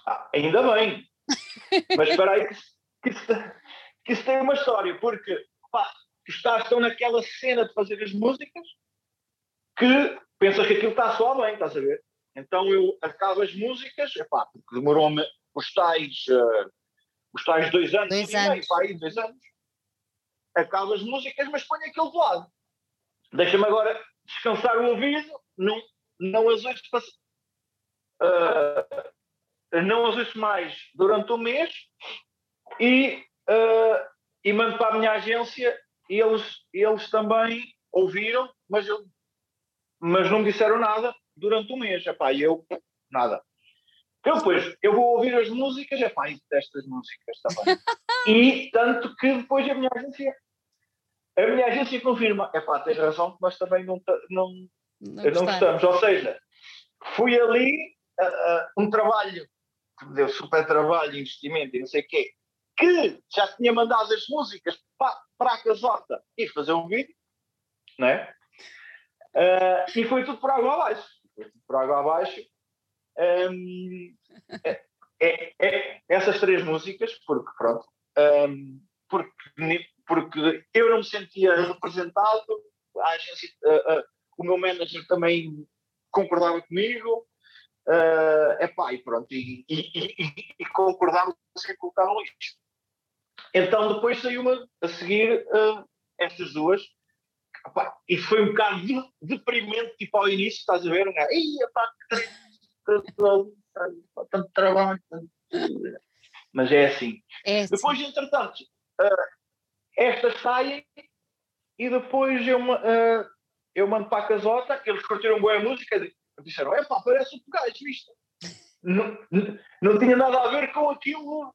Ah, ainda bem. Mas espera aí que, que, isso, que isso tem uma história, porque pá, tu estás tão naquela cena de fazer as músicas que pensas que aquilo está só bem, estás a ver? Então eu acabo as músicas, epá, porque demorou-me os tais uh, os tais dois anos, dois anos. Meio, pá, aí, dois anos, acabo as músicas, mas ponho aquilo de lado. Deixa-me agora descansar o ouvido, não, não as ouço uh, não as ouço mais durante um mês e, uh, e mando para a minha agência e eles, eles também ouviram, mas, eu, mas não me disseram nada durante um mês. Epá, e eu, nada. Eu depois, eu vou ouvir as músicas, é pá, destas músicas também. e tanto que depois a minha agência, a minha agência confirma, é pá, tens razão, mas também não, não, não, não gostamos. Ou seja, fui ali uh, uh, um trabalho que me deu super trabalho, investimento e não sei o quê, que já tinha mandado as músicas para, para a casota e fazer um vídeo, né? Uh, e foi tudo por água abaixo. Foi tudo por água abaixo um, é, é, é, essas três músicas, porque pronto, um, porque, porque eu não me sentia representado, a agência, uh, uh, o meu manager também concordava comigo, uh, epá, e pronto, e, e, e, e concordámos em colocar. Então depois saiu-me a seguir uh, estas duas, epá, e foi um bocado deprimente, tipo ao início, estás a ver? Um gajo, epá, que tanto trabalho. Mas é assim. É assim. Depois, entretanto, uh, estas saem e depois eu, uh, eu mando para a casota, eles curtiram boa música e disseram: é pá, parece o gajo, isto. Não, não, não tinha nada a ver com aquilo,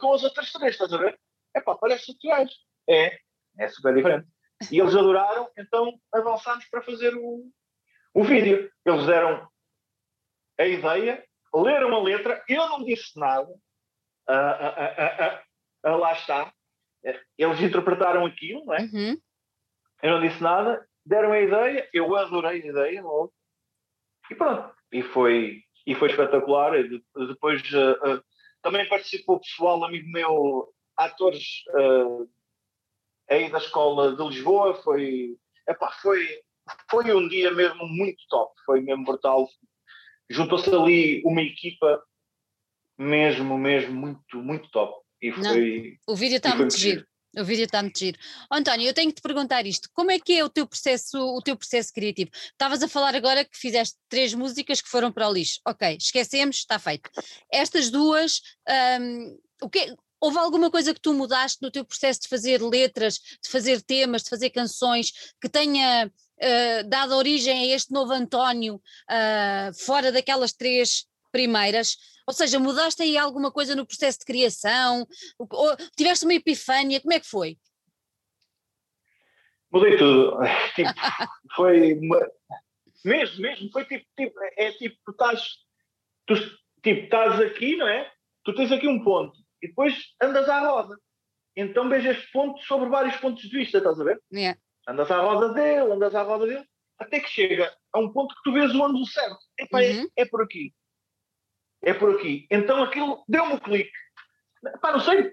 com as outras três, estás a ver? É pá, parece o gajo. É, é super diferente. E eles adoraram, então avançámos para fazer o, o vídeo. Eles deram a ideia, leram a letra, eu não disse nada, uh, uh, uh, lá está. Eles interpretaram aquilo, não é? Uhum. Eu não disse nada, deram a ideia, eu adorei a ideia logo. E pronto. E foi, e foi espetacular. Depois uh, uh, também participou pessoal, amigo meu, atores uh, aí da escola de Lisboa. Foi, epá, foi, foi um dia mesmo muito top, foi mesmo brutal. Juntou-se ali uma equipa mesmo, mesmo muito, muito top. E foi, Não, o vídeo está muito giro. O vídeo está muito giro. Oh, António, eu tenho que te perguntar isto: como é que é o teu processo, o teu processo criativo? Estavas a falar agora que fizeste três músicas que foram para o lixo. Ok, esquecemos, está feito. Estas duas, um, o que, houve alguma coisa que tu mudaste no teu processo de fazer letras, de fazer temas, de fazer canções, que tenha uh, dado origem a este novo António, uh, fora daquelas três primeiras? Ou seja, mudaste aí alguma coisa no processo de criação? Ou tiveste uma epifânia? Como é que foi? Mudei tudo. Tipo, foi uma... mesmo, mesmo, foi tipo, tipo é tipo, tu estás, tu, tipo, estás aqui, não é? Tu tens aqui um ponto e depois andas à roda. Então vejo este ponto sobre vários pontos de vista, estás a ver? Yeah. Andas à roda dele, andas à roda dele, até que chega a um ponto que tu vês o ângulo certo. Epá, é, uhum. é, é por aqui é por aqui. Então aquilo deu-me um clique. Pá, não sei.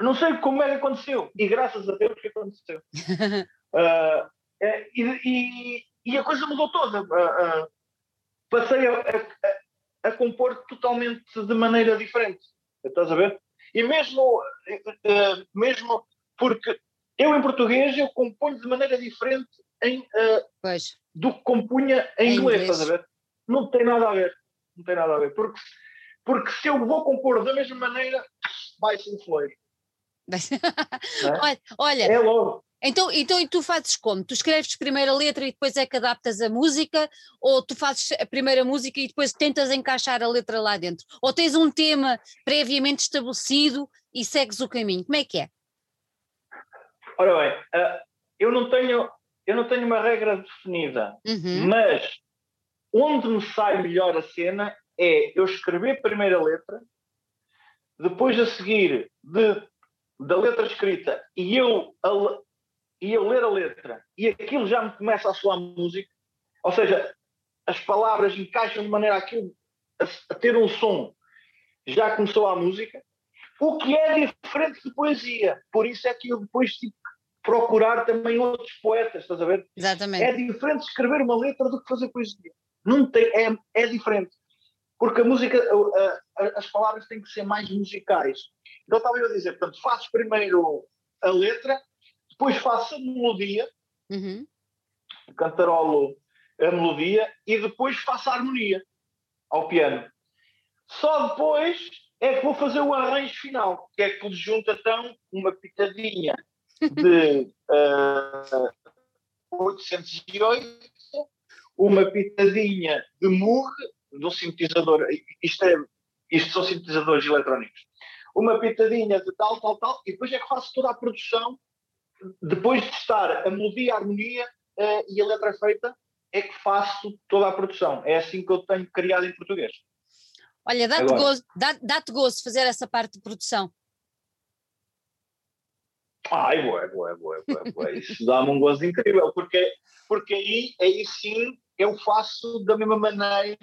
Não sei como é que aconteceu. E graças a Deus que aconteceu. uh, é, e, e, e, a coisa mudou toda. Uh, uh, passei a, a, a, compor totalmente de maneira diferente. Estás a ver? E mesmo, mesmo porque eu em português eu componho de maneira diferente em, do que compunha em, em inglês, inglês, estás a ver? Não tem nada a ver não tem nada a ver. Porque, porque se eu vou compor da mesma maneira, vai-se influir. é? olha, é logo. Então, então e tu fazes como? Tu escreves primeiro a letra e depois é que adaptas a música? Ou tu fazes a primeira música e depois tentas encaixar a letra lá dentro? Ou tens um tema previamente estabelecido e segues o caminho? Como é que é? Ora bem, uh, eu, não tenho, eu não tenho uma regra definida, uhum. mas onde me sai melhor a cena é eu escrever a primeira letra, depois a seguir de, da letra escrita e eu, a, e eu ler a letra e aquilo já me começa a soar música, ou seja, as palavras encaixam de maneira aquilo a, a ter um som, já começou a música, o que é diferente de poesia. Por isso é que eu depois que procurar também outros poetas, estás a ver? Exatamente. É diferente escrever uma letra do que fazer poesia. Não tem, é, é diferente. Porque a música, a, a, as palavras têm que ser mais musicais. Então estava eu a dizer, portanto, faço primeiro a letra, depois faço a melodia, uhum. cantarolo a melodia e depois faço a harmonia ao piano. Só depois é que vou fazer o arranjo final, que é que lhe junta então uma pitadinha de uh, 808 uma pitadinha de murre de um sintetizador, isto, é, isto são sintetizadores eletrónicos, uma pitadinha de tal, tal, tal, e depois é que faço toda a produção, depois de estar a melodia, a harmonia uh, e a letra feita, é que faço toda a produção. É assim que eu tenho criado em português. Olha, dá-te gozo, dá, dá gozo fazer essa parte de produção. Ai, boa, boa, boa, boa, boa. Isso dá-me um gozo incrível, porque, porque aí, aí sim eu faço da mesma maneira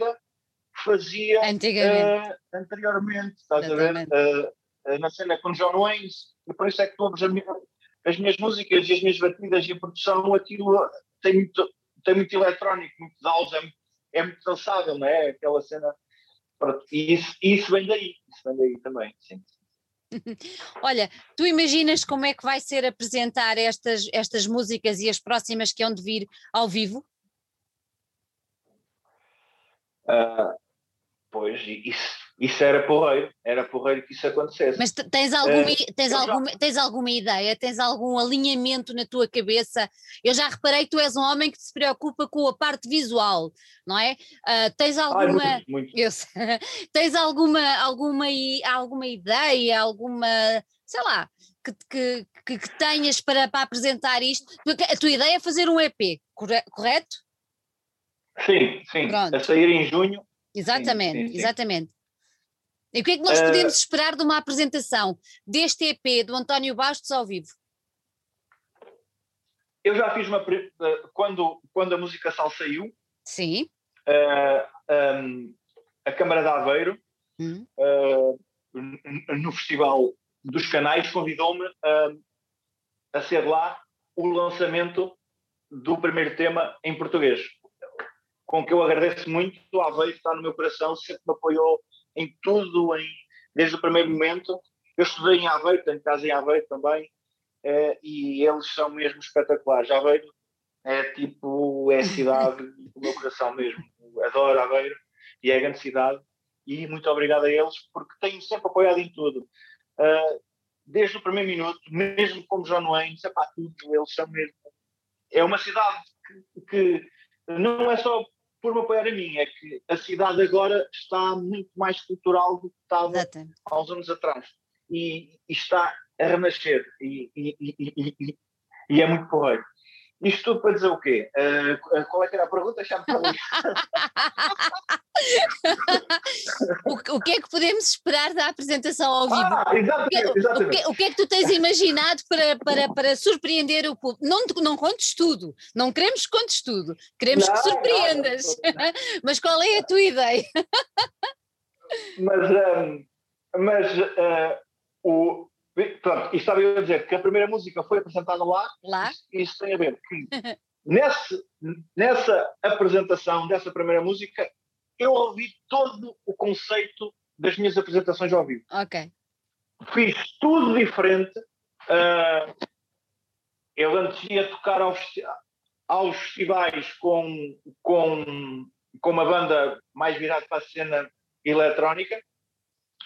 que fazia antigamente, uh, anteriormente estás Exatamente. a ver? Uh, na cena com John Wayne, e por isso é que todas as minhas, as minhas músicas e as minhas batidas e a produção, aquilo tem muito, tem muito eletrónico, muito house, é, é muito dançável, não é? Aquela cena. Pronto, e isso, isso vem daí, isso vem daí também, sim. Olha, tu imaginas como é que vai ser apresentar estas, estas músicas e as próximas que hão de vir ao vivo? Uh, pois, isso, isso era porreiro, era porreiro que isso acontecesse. Mas tens alguma, uh, tens, alguma, já... tens alguma ideia, tens algum alinhamento na tua cabeça? Eu já reparei que tu és um homem que se preocupa com a parte visual, não é? Uh, tens alguma. Ai, muito, muito. Tens alguma, alguma, alguma ideia, alguma. sei lá. Que, que, que, que tenhas para, para apresentar isto? Porque a tua ideia é fazer um EP, correto? Sim, sim. Pronto. A sair em junho. Exatamente, sim, sim, sim. exatamente. E o que é que nós podemos uh, esperar de uma apresentação deste EP do António Bastos ao vivo? Eu já fiz uma. Quando, quando a música Sal saiu. Sim. Uh, um, a Câmara de Aveiro, uhum. uh, no Festival dos Canais, convidou-me a, a ser lá o lançamento do primeiro tema em português, com que eu agradeço muito. O Aveiro está no meu coração, sempre me apoiou em tudo, em, desde o primeiro momento. Eu estudei em Aveiro, tenho casa em Aveiro também, é, e eles são mesmo espetaculares. Aveiro é tipo, é a cidade do meu coração mesmo. Adoro Aveiro e é a grande cidade. E muito obrigado a eles porque têm sempre apoiado em tudo. Uh, desde o primeiro minuto, mesmo como John Wayne, para tudo, eles são mesmo. É uma cidade que, que não é só por me apoiar a mim, é que a cidade agora está muito mais cultural do que estava Exato. há uns anos atrás. E, e está a renascer. E, e, e, é muito porreiro. Isto tudo para dizer o quê? Uh, qual é que era a pergunta? Já me o, o que é que podemos esperar da apresentação ao vivo? Ah, exatamente, exatamente. O, que, o, que, é que tu tens imaginado para, para, para surpreender o público? Não, não contes tudo, não queremos que contes tudo, queremos não, que surpreendas. Não, não, mas qual é a tua ideia? mas um, mas uh, o, Pronto, e estava eu a dizer que a primeira música foi apresentada lá. Lá? Isso, tem a ver que nesse, nessa apresentação dessa primeira música eu ouvi todo o conceito das minhas apresentações ao vivo. Ok. Fiz tudo diferente. Uh, eu antes ia tocar aos, aos festivais com, com, com uma banda mais virada para a cena eletrónica,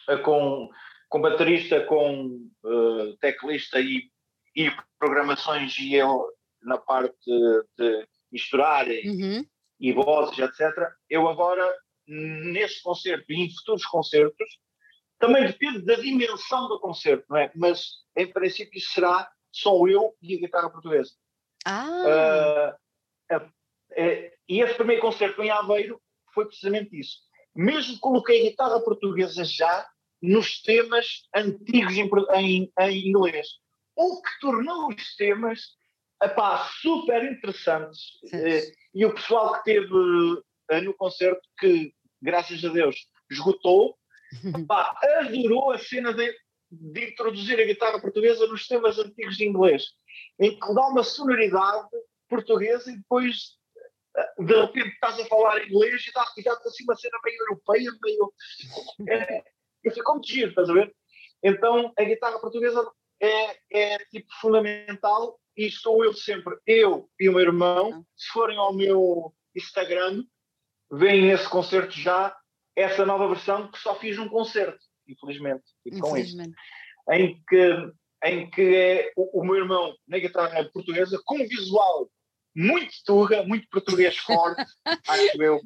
uh, com com baterista, com uh, teclista e, e programações e eu na parte de misturar uhum. e, vozes, etc. Eu agora, neste concerto e em futuros concertos, também depende da dimensão do concerto, não é? Mas, em princípio, será só eu e a guitarra portuguesa. Ah! Uh, uh, uh, e esse primeiro concerto em Aveiro foi precisamente isso. Mesmo coloquei a guitarra portuguesa já, nos temas antigos em, em, em inglês. O que tornou os temas epá, super interessantes. Eh, e o pessoal que teve eh, no concerto, que graças a Deus esgotou, epá, adorou a cena de, de introduzir a guitarra portuguesa nos temas antigos de inglês, em que dá uma sonoridade portuguesa e depois eh, de repente estás a falar inglês e dá-te dá assim uma cena meio europeia, meio. É, e ficou muito giro, estás a ver? Então a guitarra portuguesa é, é tipo fundamental e estou eu sempre, eu e o meu irmão, se forem ao meu Instagram, veem esse concerto já, essa nova versão que só fiz um concerto, infelizmente, com isso. Em que, em que é o, o meu irmão na guitarra portuguesa, com um visual muito turra, muito português forte, acho eu.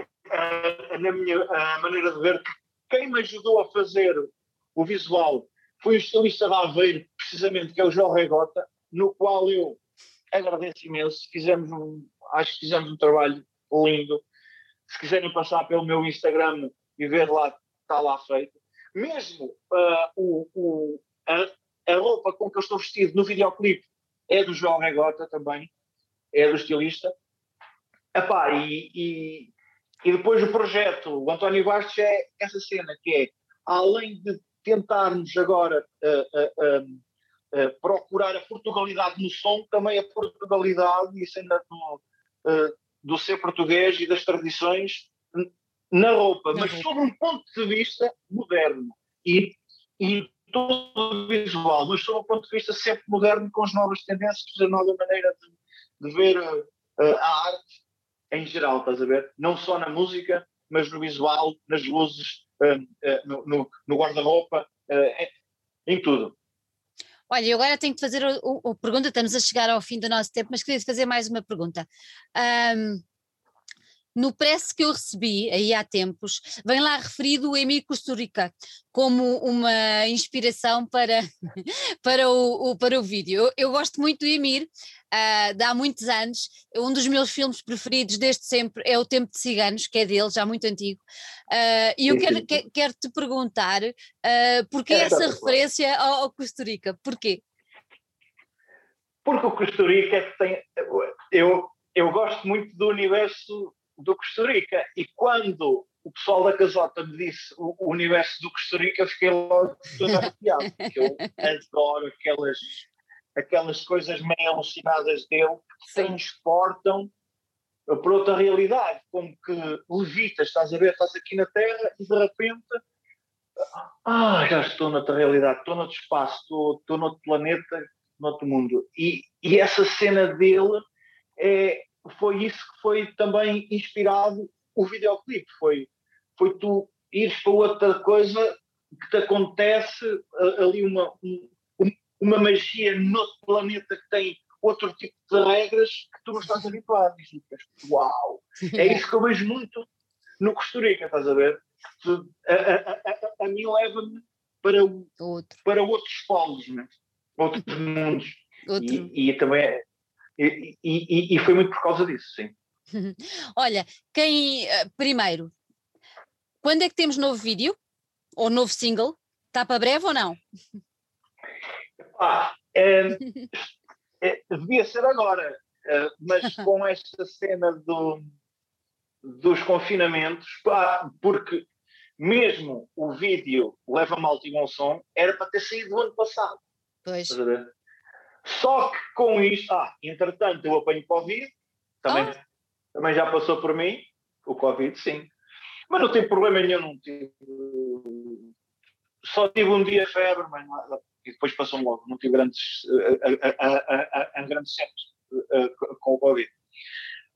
Uh, na minha uh, maneira de ver, quem me ajudou a fazer o visual foi o estilista da Aveiro, precisamente, que é o João Regota, no qual eu agradeço imenso. Fizemos um, acho que fizemos um trabalho lindo. Se quiserem passar pelo meu Instagram e ver lá, está lá feito. Mesmo uh, o, o, a, a, roupa com que eu estou vestido no videoclipe é do João Regota também, é do estilista. Epá, e, e, e depois o projeto, o António Bastos é essa cena que é, além de tentarmos agora uh, uh, uh, procurar a Portugalidade no som, também a Portugalidade e a cena do, do ser português e das tradições na roupa, mas roupa. sob um ponto de vista moderno e, e todo visual, mas sob um ponto de vista sempre moderno, com as novas tendências, a nova maneira de, de ver a arte em geral, estás a ver? Não só na música, mas no visual, nas luzes, uh, uh, no, no, no guarda-roupa, uh, em, tudo. Olha, eu agora tenho que fazer a pergunta, estamos a chegar ao fim do nosso tempo, mas queria fazer mais uma pergunta. Um, no press que eu recebi aí há tempos, vem lá referido o Emir Kusturica como uma inspiração para, para, o, o, para o vídeo. Eu, eu gosto muito do Emir, uh, de há muitos anos. Um dos meus filmes preferidos desde sempre é O Tempo de Ciganos, que é dele, já muito antigo. Uh, e eu quero, que, quero te perguntar uh, porquê é essa referência ao, ao Costurica? Porquê? Porque o Costurica é que tem. Eu, eu gosto muito do universo do Costa Rica. E quando o pessoal da Casota me disse o, o universo do Costa Rica, eu fiquei logo todo arrepiado, porque eu adoro aquelas, aquelas coisas meio alucinadas dele que transportam para outra realidade, como que levitas, estás a ver, estás aqui na Terra e de repente ah, já estou noutra realidade, estou noutro espaço, estou, estou noutro planeta, noutro mundo. E, e essa cena dele é, foi isso que foi também inspirado o videoclipe. Foi, foi tu ires para outra coisa que te acontece ali uma, um, uma magia noutro planeta que tem outro tipo de regras que tu não estás habituado. E uau! É isso que eu vejo muito no Costa Rica, estás a ver? A, a, a, a mim leva-me para, Outro. para outros polos, né? outros mundos. Outro. E, e também é, e, e, e, foi muito por causa disso, sim. Olha, quem eh, primeiro, quando é que temos novo vídeo? Ou novo single? Está para breve ou não? Ah, é, é, devia ser agora, é, mas com esta cena do, dos confinamentos, pá, porque mesmo o vídeo Leva Mal e Bom Som era para ter saído no ano passado. Pois. Só que com isto, ah, entretanto eu apanho Covid, também, oh. também já passou por mim, o Covid, sim. Mas não tem problema nenhum, não tive. Só tive um dia febre, mas nada, e depois passou logo, não tive grandes, a, a, a, grandes cenas com o Covid.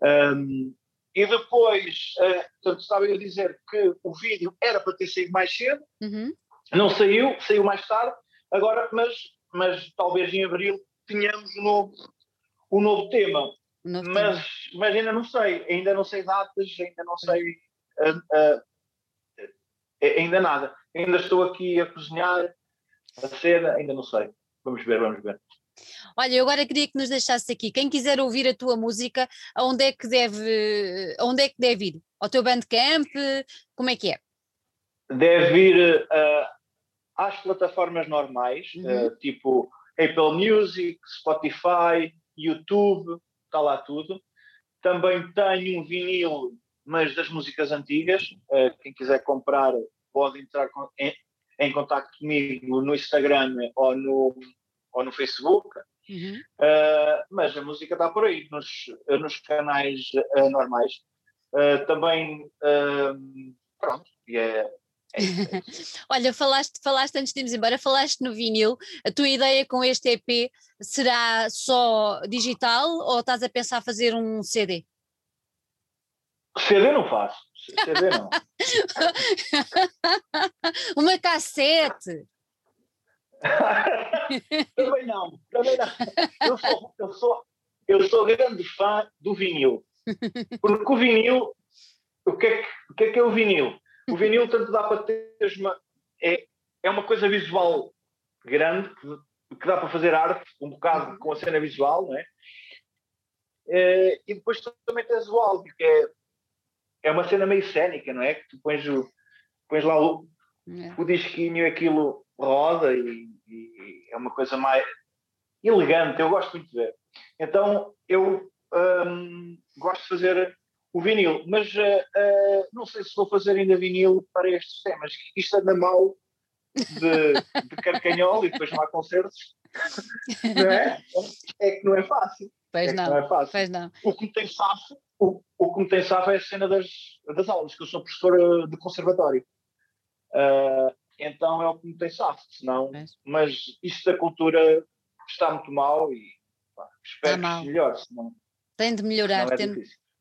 Um, e depois, uh, portanto, estava a dizer que o vídeo era para ter saído mais cedo, uhum. não saiu, saiu mais tarde, agora, mas, mas talvez em abril tenhamos um novo, um novo tema. mas, tema. mas ainda não sei, ainda não sei datas, ainda não sei uh, uh, ainda nada. Ainda estou aqui a cozinhar a cena, ainda não sei. Vamos ver, vamos ver. Olha, eu agora queria que nos deixasse aqui. Quem quiser ouvir a tua música, aonde é que deve, aonde é que deve ir? Ao teu Bandcamp? Como é que é? Deve ir uh, às plataformas normais, uhum. uh, tipo Apple Music, Spotify, YouTube, está lá tudo. Também tenho um vinil, mas das músicas antigas. Uh, quem quiser comprar pode entrar em, em contato comigo no Instagram ou no, ou no Facebook. Uhum. Uh, mas a música está por aí, nos, nos canais uh, normais. Uh, também, pronto, e é Olha, falaste, falaste antes de irmos embora, falaste no vinil. A tua ideia com este EP será só digital ou estás a pensar fazer um CD? CD não faço. CD não. Uma cassete. também não, também não. Eu sou, eu, sou, eu sou grande fã do vinil. Porque o vinil, o que é que, o que, é, que é o vinil? O vinil tanto dá para ter uma. É, é uma coisa visual grande que, que dá para fazer arte, um bocado com a cena visual, não é? é e depois também tens o áudio, que é, é uma cena meio cénica, não é? Que tu pões, o, pões lá o, é. o disquinho e aquilo roda e, e, é uma coisa mais elegante, eu gosto muito de ver. Então eu um, gosto de fazer o vinil, mas uh, uh, não sei se vou fazer ainda vinil para estes temas. Isto anda mal de, de carcanhol e depois não há concertos. não é? É que não é fácil. Pois é não, não é fácil. Pois não. O que me tem safo, o, o que me tem safo é a cena das, das aulas, que eu sou professor de conservatório. Uh, então é o que me tem safo, senão, é. mas isto da cultura está muito mal e pá, espero que melhore, senão, tem de melhorar, é tem,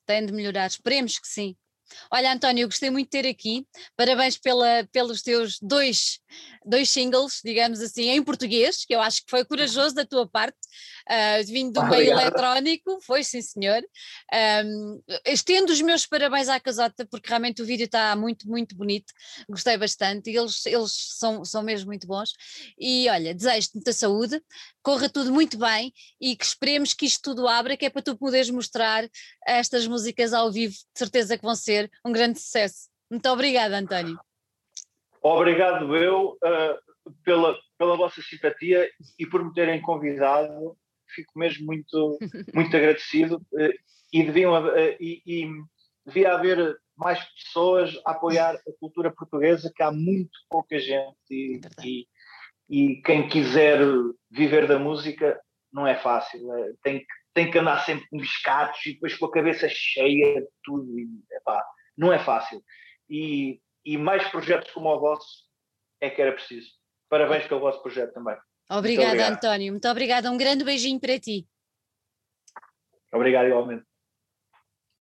tem de melhorar, esperemos que sim. Olha, António, gostei muito de ter aqui. Parabéns pela, pelos teus dois, dois singles, digamos assim, em português, que eu acho que foi corajoso da tua parte, uh, vindo do meio eletrónico, foi sim, senhor. Um, estendo os meus parabéns à Casota, porque realmente o vídeo está muito, muito bonito, gostei bastante, e eles, eles são, são mesmo muito bons. E olha, desejo-te muita saúde, corra tudo muito bem e que esperemos que isto tudo abra, que é para tu poderes mostrar estas músicas ao vivo, de certeza que vão ser um grande sucesso. Muito obrigada, António. Obrigado eu uh, pela, pela vossa simpatia e por me terem convidado. Fico mesmo muito, muito agradecido uh, e deviam uh, e, e, devia haver mais pessoas a apoiar a cultura portuguesa, que há muito pouca gente e, e, e quem quiser viver da música não é fácil, é, tem, que, tem que andar sempre com biscatos e depois com a cabeça cheia de tudo, e, epá, não é fácil. E, e mais projetos como o vosso é que era preciso. Parabéns pelo vosso projeto também. Obrigada, António. Muito obrigada. Um grande beijinho para ti. Obrigado, igualmente.